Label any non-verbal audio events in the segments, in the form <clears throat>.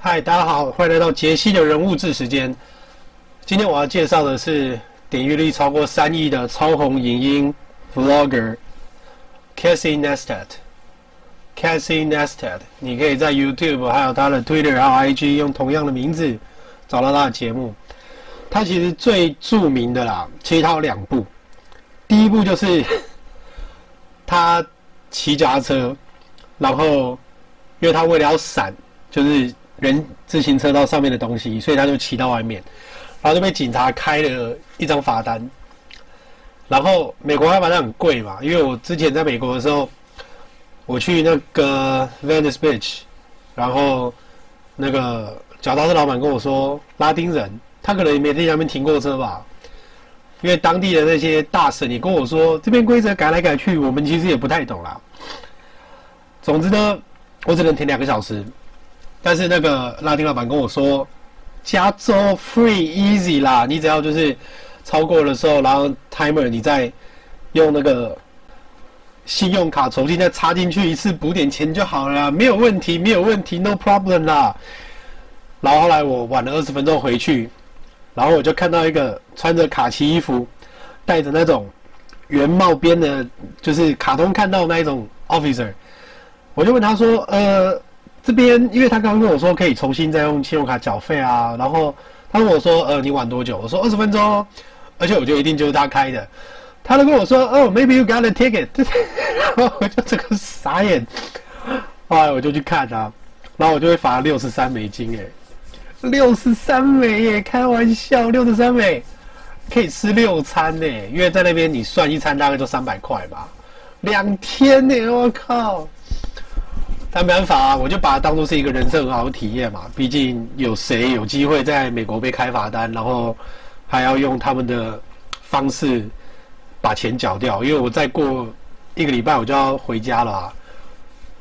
嗨，大家好，欢迎来到杰西的人物志时间。今天我要介绍的是点阅率超过三亿的超红影音 Vlogger Cassie Nestat。Cassie Nestat，你可以在 YouTube 还有他的 Twitter 还有 IG 用同样的名字找到他的节目。他其实最著名的啦，其实他有两部。第一部就是 <laughs> 他骑脚踏车，然后因为他为了要闪，就是。人自行车道上面的东西，所以他就骑到外面，然后就被警察开了一张罚单。然后美国开罚单很贵嘛，因为我之前在美国的时候，我去那个 Venice Beach，然后那个脚踏车老板跟我说，拉丁人他可能也没在那边停过车吧，因为当地的那些大婶也跟我说，这边规则改来改去，我们其实也不太懂啦。总之呢，我只能停两个小时。但是那个拉丁老板跟我说，加州 free easy 啦，你只要就是超过的时候，然后 timer 你再用那个信用卡重新再插进去一次补点钱就好了，没有问题，没有问题，no problem 啦。然后后来我晚了二十分钟回去，然后我就看到一个穿着卡其衣服，戴着那种圆帽边的，就是卡通看到那一种 officer，我就问他说，呃。这边，因为他刚刚跟我说可以重新再用信用卡缴费啊，然后他问我说：“呃，你晚多久？”我说：“二十分钟。”而且我就一定就是他开的。他都跟我说：“哦，maybe you got a ticket。” <laughs> 然后我就这个傻眼。后来我就去看他，然后我就会罚六十三美金，哎，六十三美耶，开玩笑，六十三美可以吃六餐呢，因为在那边你算一餐大概就三百块吧，两天呢，我靠！但没办法啊，我就把它当做是一个人生很好的体验嘛。毕竟有谁有机会在美国被开罚单，然后还要用他们的方式把钱缴掉？因为我再过一个礼拜我就要回家了啊。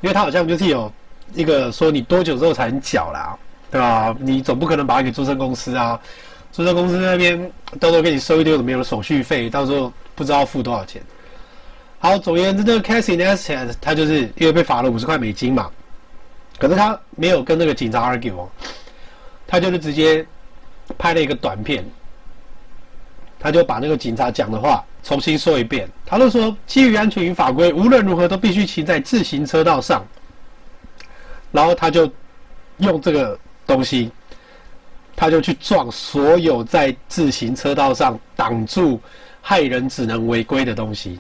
因为他好像就是有一个说你多久之后才能缴啦，对吧？你总不可能把它给注册公司啊，注册公司那边到时候给你收一堆有的没有的手续费，到时候不知道付多少钱。好，总而言之，那个 Casey Neistat 他就是因为被罚了五十块美金嘛，可是他没有跟那个警察 argue 哦，他就是直接拍了一个短片，他就把那个警察讲的话重新说一遍。他就说，基于安全与法规，无论如何都必须骑在自行车道上。然后他就用这个东西，他就去撞所有在自行车道上挡住害人只能违规的东西。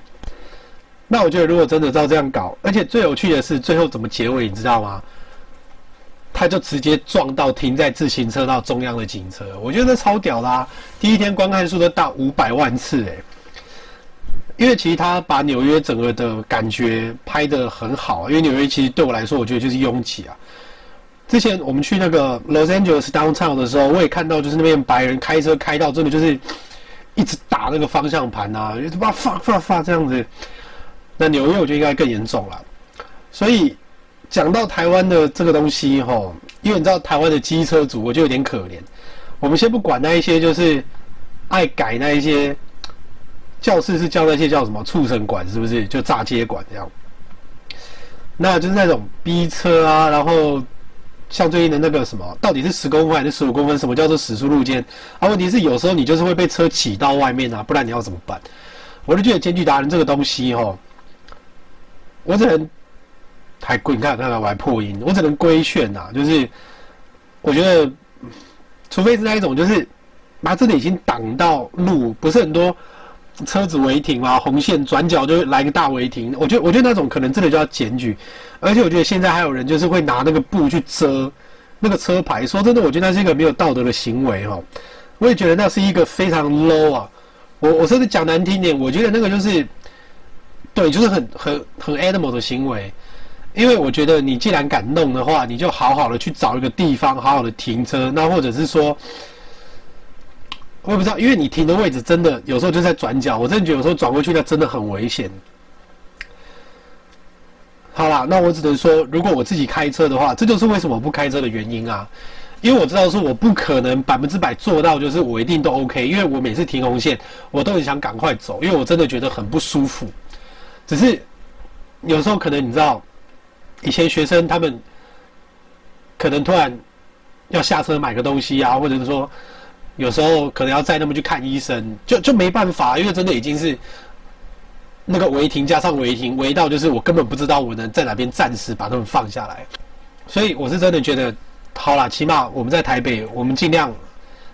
那我觉得，如果真的照这样搞，而且最有趣的是，最后怎么结尾，你知道吗？他就直接撞到停在自行车道中央的警车，我觉得超屌啦、第一天观看数都到五百万次诶，因为其实他把纽约整个的感觉拍得很好，因为纽约其实对我来说，我觉得就是拥挤啊。之前我们去那个 Los Angeles Downtown 的时候，我也看到，就是那边白人开车开到真的就是一直打那个方向盘啊，就把发发发这样子。那纽约我觉得应该更严重了，所以讲到台湾的这个东西吼，因为你知道台湾的机车族，我就有点可怜。我们先不管那一些，就是爱改那一些教室是叫那些叫什么畜生馆，是不是？就炸街馆这样。那就是那种逼车啊，然后像最近的那个什么，到底是十公分还是十五公分？什么叫做时速路肩？啊，问题是有时候你就是会被车挤到外面啊，不然你要怎么办？我就觉得间距达人这个东西吼。我只能还滚，你看，看看我还破音。我只能规劝呐，就是我觉得，除非是那一种，就是把这里已经挡到路，不是很多车子违停啊，红线转角就来个大违停。我觉得，我觉得那种可能真的就要检举。而且我觉得现在还有人就是会拿那个布去遮那个车牌。说真的，我觉得那是一个没有道德的行为哈。我也觉得那是一个非常 low 啊。我我甚至讲难听点，我觉得那个就是。对，就是很很很 animal 的行为，因为我觉得你既然敢弄的话，你就好好的去找一个地方，好好的停车。那或者是说，我也不知道，因为你停的位置真的有时候就在转角，我真的觉得有时候转过去那真的很危险。好啦，那我只能说，如果我自己开车的话，这就是为什么我不开车的原因啊。因为我知道说我不可能百分之百做到，就是我一定都 OK。因为我每次停红线，我都很想赶快走，因为我真的觉得很不舒服。只是有时候可能你知道，以前学生他们可能突然要下车买个东西啊，或者是说有时候可能要载他们去看医生，就就没办法，因为真的已经是那个违停加上违停，违到就是我根本不知道我能在哪边暂时把他们放下来。所以我是真的觉得，好啦，起码我们在台北，我们尽量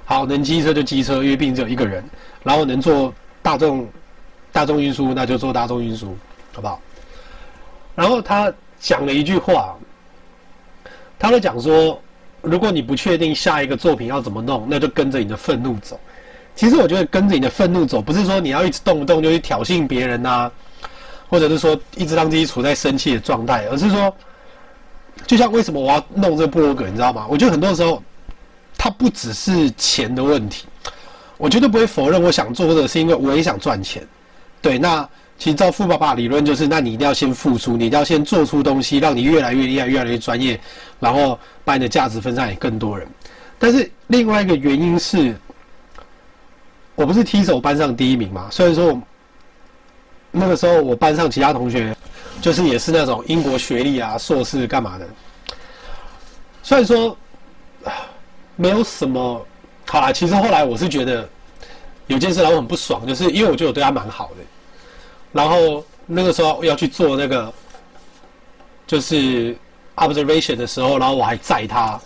好能机车就机车，因为毕竟只有一个人，然后能坐大众大众运输，那就做大众运输，好不好？然后他讲了一句话，他会讲说，如果你不确定下一个作品要怎么弄，那就跟着你的愤怒走。其实我觉得跟着你的愤怒走，不是说你要一直动不动就去挑衅别人呐、或者是说一直让自己处在生气的状态，而是说。就像为什么我要弄这个部落格，你知道吗？我觉得很多时候，它不只是钱的问题。我绝对不会否认我想做的是因为我也想赚钱。对，那其实照富爸爸理论就是，那你一定要先付出，你一定要先做出东西，让你越来越厉害，越来越专业，然后把你的价值分散给更多人。但是另外一个原因是，我不是踢手班上第一名嘛？虽然说那个时候我班上其他同学。就是也是那种英国学历啊，硕士干嘛的。虽然说没有什么好啦，其实后来我是觉得有件事让我很不爽，就是因为我觉得我对他蛮好的，然后那个时候要去做那个就是 observation 的时候，然后我还载他，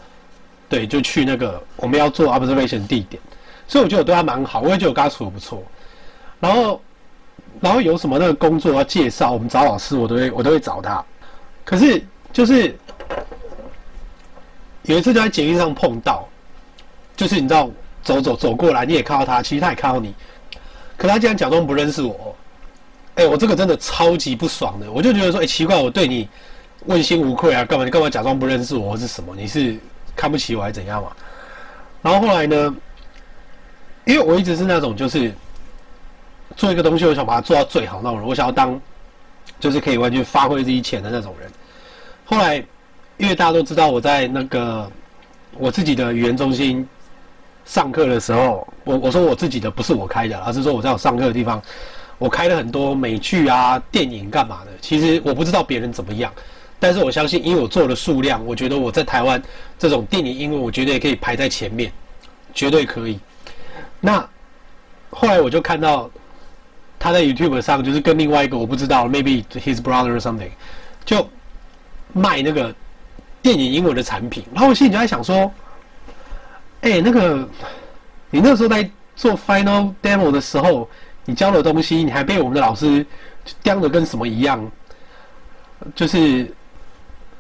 对，就去那个我们要做 observation 地点，所以我觉得我对他蛮好，我也觉得我跟他处的不错，然后。然后有什么那个工作要介绍，我们找老师，我都会我都会找他。可是就是有一次就在捷运上碰到，就是你知道走走走过来，你也看到他，其实他也看到你，可他竟然假装不认识我。哎，我这个真的超级不爽的，我就觉得说，哎，奇怪，我对你问心无愧啊，干嘛你干嘛假装不认识我，是什么？你是看不起我还是怎样嘛？然后后来呢，因为我一直是那种就是。做一个东西，我想把它做到最好那种人，我想要当，就是可以完全发挥自己潜的那种人。后来，因为大家都知道我在那个我自己的语言中心上课的时候，我我说我自己的不是我开的，而是说我在我上课的地方，我开了很多美剧啊、电影干嘛的。其实我不知道别人怎么样，但是我相信，因为我做的数量，我觉得我在台湾这种电影英文，我绝对可以排在前面，绝对可以。那后来我就看到。他在 YouTube 上就是跟另外一个我不知道，maybe his brother or something，就卖那个电影英文的产品。然后我心里就在想说，哎、那个你那时候在做 final demo 的时候，你教的东西，你还被我们的老师刁的跟什么一样，就是，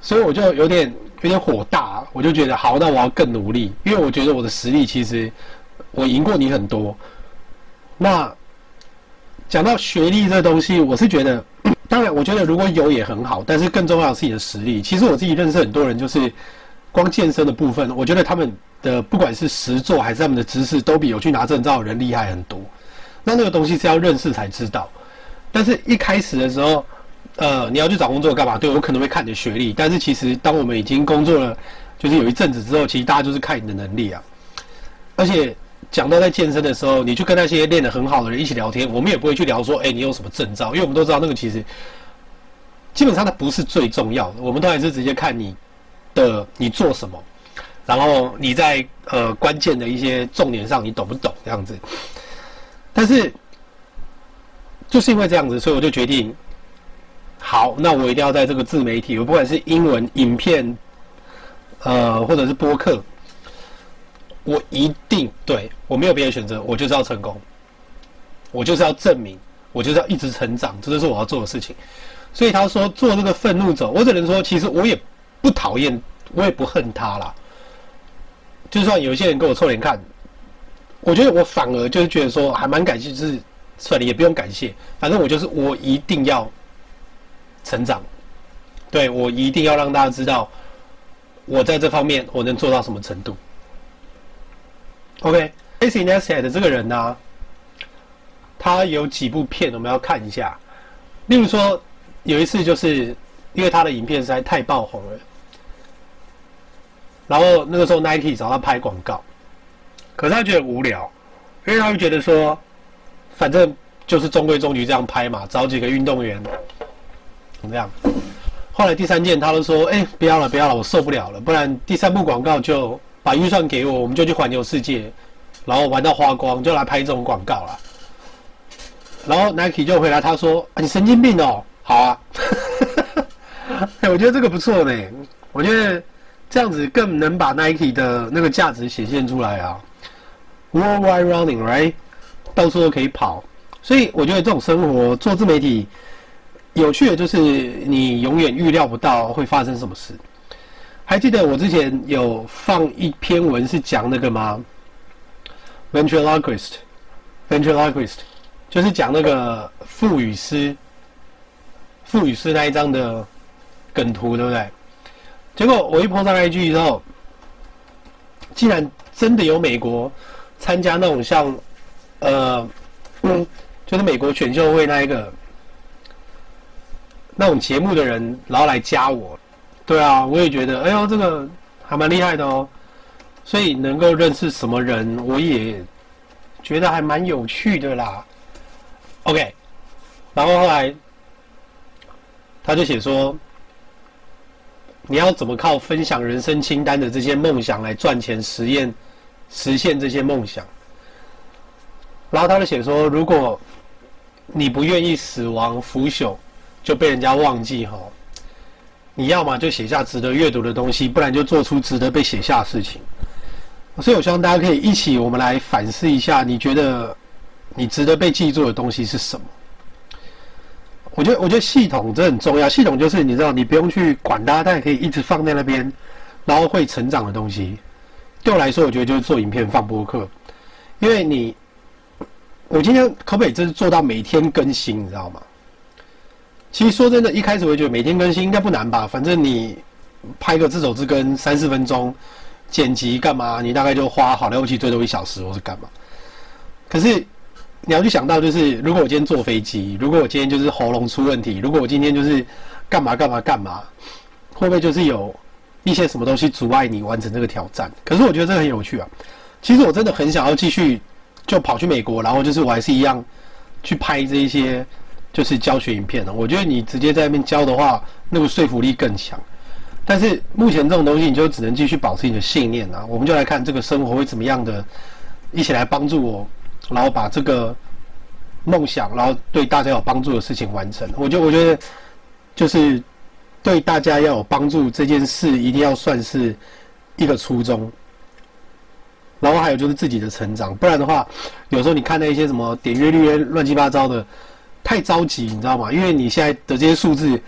所以我就有点有点火大，我就觉得好，那我要更努力，因为我觉得我的实力其实我赢过你很多，那。讲到学历这东西，我是觉得，当然，我觉得如果有也很好，但是更重要的是你的实力。其实我自己认识很多人，就是光健身的部分，我觉得他们的不管是实作还是他们的知识，都比有去拿证照的人厉害很多。那那个东西是要认识才知道。但是一开始的时候，呃，你要去找工作干嘛？对，我可能会看你的学历，但是其实当我们已经工作了，就是有一阵子之后，其实大家就是看你的能力啊，而且。讲到在健身的时候，你去跟那些练得很好的人一起聊天，我们也不会去聊说，哎，你有什么证照？因为我们都知道那个其实基本上它不是最重要的，我们都还是直接看你的你做什么，然后你在呃关键的一些重点上你懂不懂这样子。但是就是因为这样子，所以我就决定，好，那我一定要在这个自媒体，我不管是英文影片，呃，或者是播客。我一定对，我没有别的选择，我就是要成功，我就是要证明，我就是要一直成长，这就是我要做的事情。所以他说做这个愤怒者，我只能说，其实我也不讨厌，我也不恨他啦。就算有些人跟我臭脸看，我觉得我反而就是觉得说还蛮感谢，就是算了，也不用感谢，反正我就是我一定要成长，对，我一定要让大家知道，我在这方面我能做到什么程度。OK，Casey Neistat 这个人呢、他有几部片我们要看一下。例如说，有一次就是因为他的影片实在太爆红了，然后那个时候 Nike 找他拍广告，可是他觉得无聊，因为他会觉得说，反正就是中规中矩这样拍嘛，找几个运动员，怎么样？后来第三件他都说，哎，不要了，不要了，我受不了了，不然第三部广告就。把预算给我，我们就去环游世界，然后玩到花光，就来拍这种广告了。然后 Nike 就回答他说：“，你神经病哦，好啊。”，<laughs> <laughs> 我觉得这个不错呢。我觉得这样子更能把 Nike 的那个价值显现出来啊。Worldwide running, right？到处都可以跑，所以我觉得这种生活做自媒体有趣的就是你永远预料不到会发生什么事。还记得我之前有放一篇文是讲那个吗？Ventriloquist，Ventriloquist。就是讲那个腹语师，腹语师那一张的梗图，对不对？结果我一 po 上 IG 之后，竟然真的有美国参加那种像，呃，嗯，<clears throat> 就是美国选秀会那一个那种节目的人，然后来加我。对啊，我也觉得，哎呦，这个还蛮厉害的哦。所以能够认识什么人，我也觉得还蛮有趣的啦。OK，然后后来他就写说，你要怎么靠分享人生清单的这些梦想来赚钱实验实现这些梦想？然后他就写说，如果你不愿意死亡腐朽就被人家忘记哈，你要么就写下值得阅读的东西，不然就做出值得被写下的事情。所以我希望大家可以一起，我们来反思一下，你觉得？你值得被记住的东西是什么？我觉得，我觉得系统这很重要。系统就是你知道，你不用去管它，但也可以一直放在那边，然后会成长的东西。对我来说，我觉得就是做影片、放播客，因为你，我今天可不可以真是做到每天更新？你知道吗？其实说真的，一开始我觉得每天更新应该不难吧？反正你拍个自走字根三四分钟，剪辑干嘛？你大概就花好了不起最多一小时，或是干嘛？可是。你要去想到，就是如果我今天坐飞机，如果我今天就是喉咙出问题，如果我今天就是干嘛干嘛干嘛，会不会就是有一些什么东西阻碍你完成这个挑战？可是我觉得这个很有趣啊。其实我真的很想要继续就跑去美国，然后就是我还是一样去拍这一些就是教学影片的。我觉得你直接在那边教的话，那个说服力更强。但是目前这种东西，你就只能继续保持你的信念啊。我们就来看这个生活会怎么样的，一起来帮助我。然后把这个梦想，然后对大家有帮助的事情完成。我就我觉得，就是对大家要有帮助这件事，一定要算是一个初衷。然后还有就是自己的成长，不然的话，有时候你看那些什么点阅率乱七八糟的，太着急，你知道吗？因为你现在的这些数字，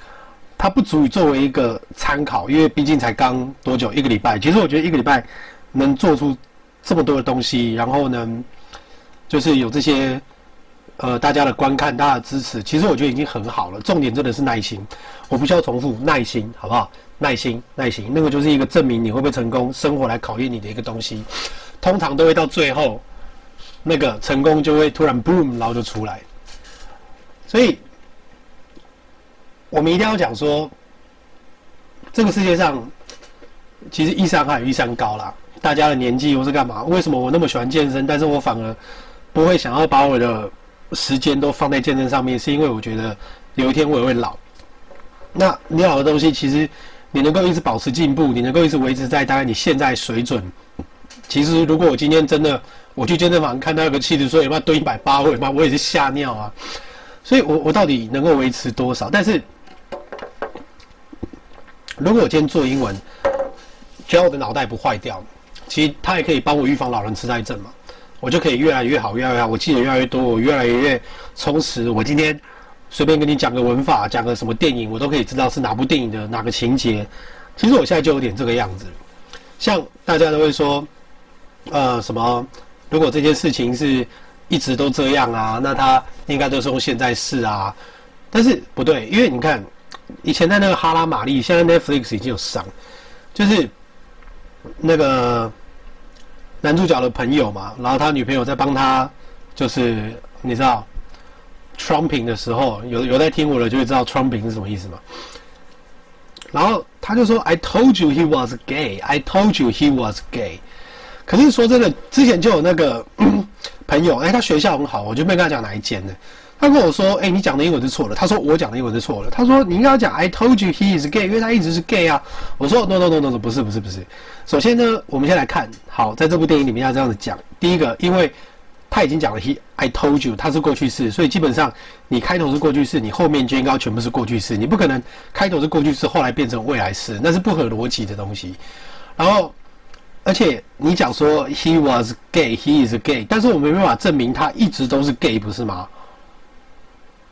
它不足以作为一个参考，因为毕竟才刚多久一个礼拜。其实我觉得一个礼拜能做出这么多的东西，然后呢，就是有这些，呃，大家的观看，大家的支持，其实我觉得已经很好了。重点真的是耐心，我不需要重复，耐心，好不好？耐心，耐心，那个就是一个证明你会不会成功，生活来考验你的一个东西。通常都会到最后，那个成功就会突然 boom，然后就出来。所以，我们一定要讲说，这个世界上其实一山还有一山高啦。大家的年纪又是干嘛？为什么我那么喜欢健身，但是我反而不会想要把我的时间都放在健身上面，是因为我觉得有一天我也会老。那你老的东西，其实你能够一直保持进步，你能够一直维持在大概你现在水准。其实如果我今天真的我去健身房看到一个七十岁，他妈蹲一百八，我妈我也是吓尿啊。所以我我到底能够维持多少？但是如果我今天做英文，只要我的脑袋不坏掉。其实它也可以帮我预防老人痴呆症嘛，我就可以越来越好，越来越好，我记得越来越多，我越来越充实。我今天随便跟你讲个文法，讲个什么电影，我都可以知道是哪部电影的哪个情节。其实我现在就有点这个样子，像大家都会说，呃，什么？如果这件事情是一直都这样啊，那他应该都是用现在式啊。但是不对，因为你看，以前在那个哈拉玛丽，现在 Netflix 已经有上，就是。那个男主角的朋友嘛，然后他女朋友在帮他，就是你知道，trumping 的时候，有有在听我的就会知道 trumping 是什么意思嘛。然后他就说：“I told you he was gay. I told you he was gay。”可是说真的，之前就有那个 <clears throat> 朋友，哎，他学校很好，我就没跟他讲哪一间呢。他跟我说：“哎、你讲的英文是错的。”他说：“我讲的英文是错的。”他说：“你应该讲 ‘I told you he is gay’，因为他一直是 gay 啊。”我说：“No no no no no，不是不是不是。首先呢，我们先来看，好，在这部电影里面要这样子讲。第一个，因为他已经讲了 he I told you，他是过去式，所以基本上你开头是过去式，你后面就应该全部是过去式，你不可能开头是过去式，后来变成未来式，那是不合逻辑的东西。然后，而且你讲说 he was gay，he is gay，但是我没办法证明他一直都是 gay，不是吗？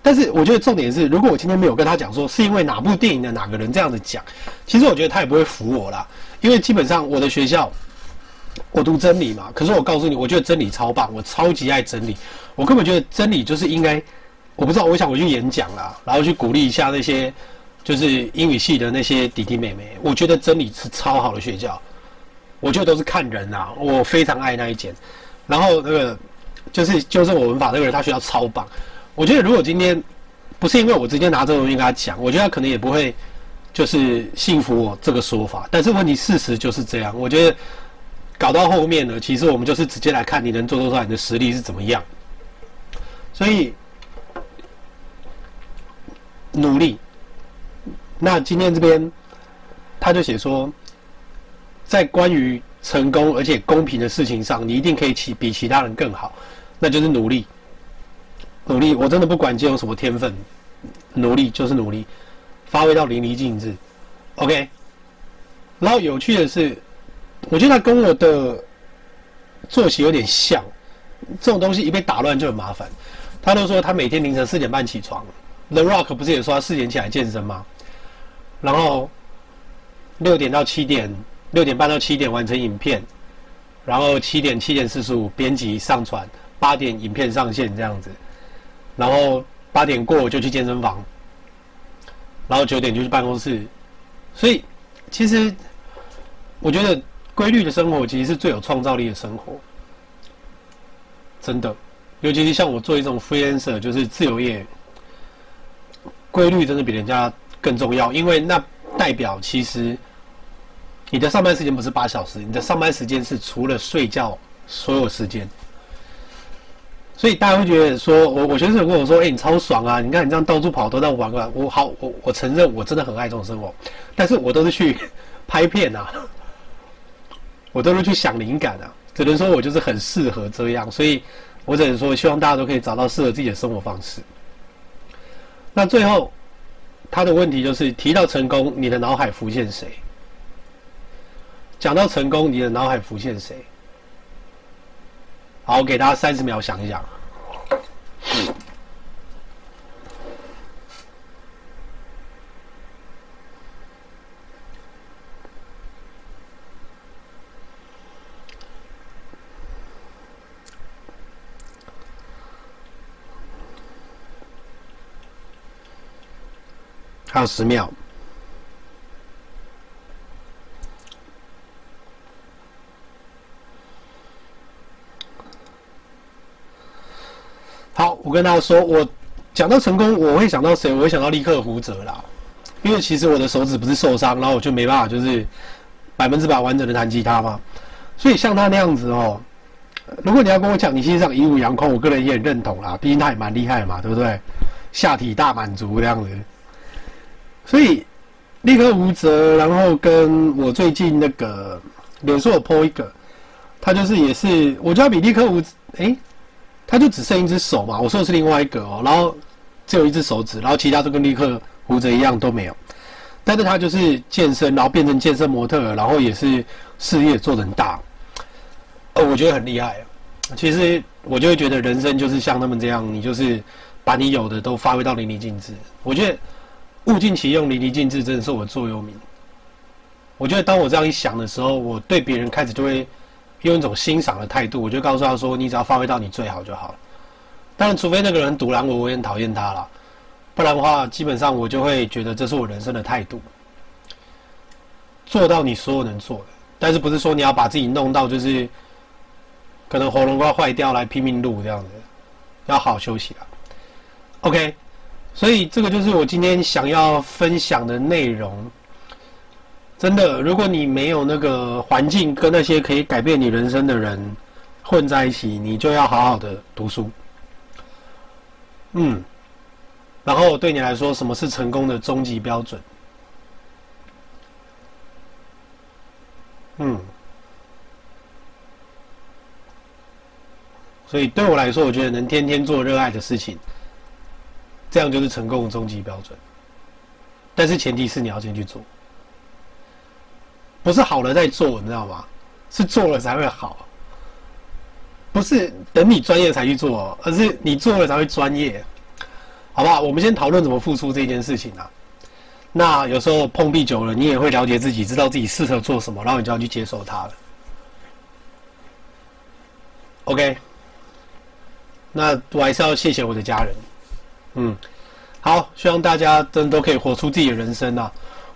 但是我觉得重点是，如果我今天没有跟他讲说是因为哪部电影的哪个人这样子讲，其实我觉得他也不会服我啦。因为基本上我的学校，我读真理嘛。可是我告诉你，我觉得真理超棒，我超级爱真理。我根本觉得真理就是应该，我不知道，我想我去演讲啦，然后去鼓励一下那些就是英语系的那些弟弟妹妹。我觉得真理是超好的学校，我觉得都是看人啊，我非常爱那一间。然后那个就是就是我文法那个人，他学校超棒。我觉得如果今天不是因为我直接拿这个东西跟他讲，我觉得他可能也不会就是信服我这个说法。但是问题事实就是这样。我觉得搞到后面呢，其实我们就是直接来看你能做多少，你的实力是怎么样。所以努力。那今天这边他就写说，在关于成功而且公平的事情上，你一定可以其比其他人更好，那就是努力。努力，我真的不管今天有什么天分，努力就是努力，发挥到淋漓尽致。OK，然后有趣的是，我觉得他跟我的作息有点像，这种东西一被打乱就很麻烦。他都说他每天凌晨四点半起床，The Rock 不是也说他四点起来健身吗？然后六点到七点，六点半到七点完成影片，然后七点七点四十五编辑上传，八点影片上线这样子。然后八点过我就去健身房，然后九点就去办公室，所以其实我觉得规律的生活其实是最有创造力的生活，真的，尤其是像我做一种 freelancer，就是自由业，规律真的比人家更重要，因为那代表其实你的上班时间不是八小时，你的上班时间是除了睡觉所有时间。所以大家会觉得说，我我学生跟我说，哎、你超爽啊！你看你这样到处跑，都在玩啊。我好，我我承认我真的很爱这种生活，但是我都是去拍片啊，我都是去想灵感啊。只能说我就是很适合这样，所以我只能说，希望大家都可以找到适合自己的生活方式。那最后他的问题就是提到成功，你的脑海浮现谁？讲到成功，你的脑海浮现谁？好，我给大家三十秒想一想。还有十秒。好，我跟大家说，我讲到成功，我会想到谁？我会想到立克胡泽啦，因为其实我的手指不是受伤，然后我就没办法，就是百分之百完整的弹吉他嘛。所以像他那样子哦，如果你要跟我讲，你其实上一无阳光，我个人也很认同啦，毕竟他也蛮厉害嘛，对不对？下体大满足这样子。所以立克胡泽，然后跟我最近那个脸书有 po 一个，他就是也是，我觉得比立克胡诶。欸他就只剩一只手嘛，我说的是另外一个哦，然后只有一只手指，然后其他都跟立克胡泽一样都没有，但是他就是健身，然后变成健身模特，然后也是事业做得很大，呃，我觉得很厉害。其实我就会觉得人生就是像他们这样，你就是把你有的都发挥到淋漓尽致。我觉得物尽其用，淋漓尽致真的是我的座右铭。我觉得当我这样一想的时候，我对别人开始就会。用一种欣赏的态度，我就告诉他说：“你只要发挥到你最好就好了。当然，除非那个人赌烂我，我也很讨厌他了。不然的话，基本上我就会觉得这是我人生的态度。做到你所有能做的，但是不是说你要把自己弄到就是可能喉咙快坏掉来拼命录这样子，要好好休息了。OK，所以这个就是我今天想要分享的内容。”真的，如果你没有那个环境跟那些可以改变你人生的人混在一起，你就要好好的读书。嗯，然后对你来说，什么是成功的终极标准？嗯，所以对我来说，我觉得能天天做热爱的事情，这样就是成功的终极标准。但是前提是你要先去做，不是好了再做，你知道吗？是做了才会好，不是等你专业才去做，而是你做了才会专业，好不好？我们先讨论怎么付出这件事情啊。那有时候碰壁久了，你也会了解自己，知道自己适合做什么，然后你就要去接受它了。OK，那我还是要谢谢我的家人。嗯，好，希望大家真的都可以活出自己的人生啊！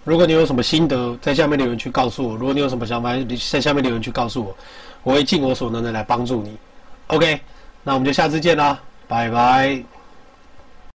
如果你有什么心得，在下面留言区告诉我；如果你有什么想法，在下面留言区告诉我，我会尽我所能的来帮助你。OK，那我们就下次见啦，拜拜。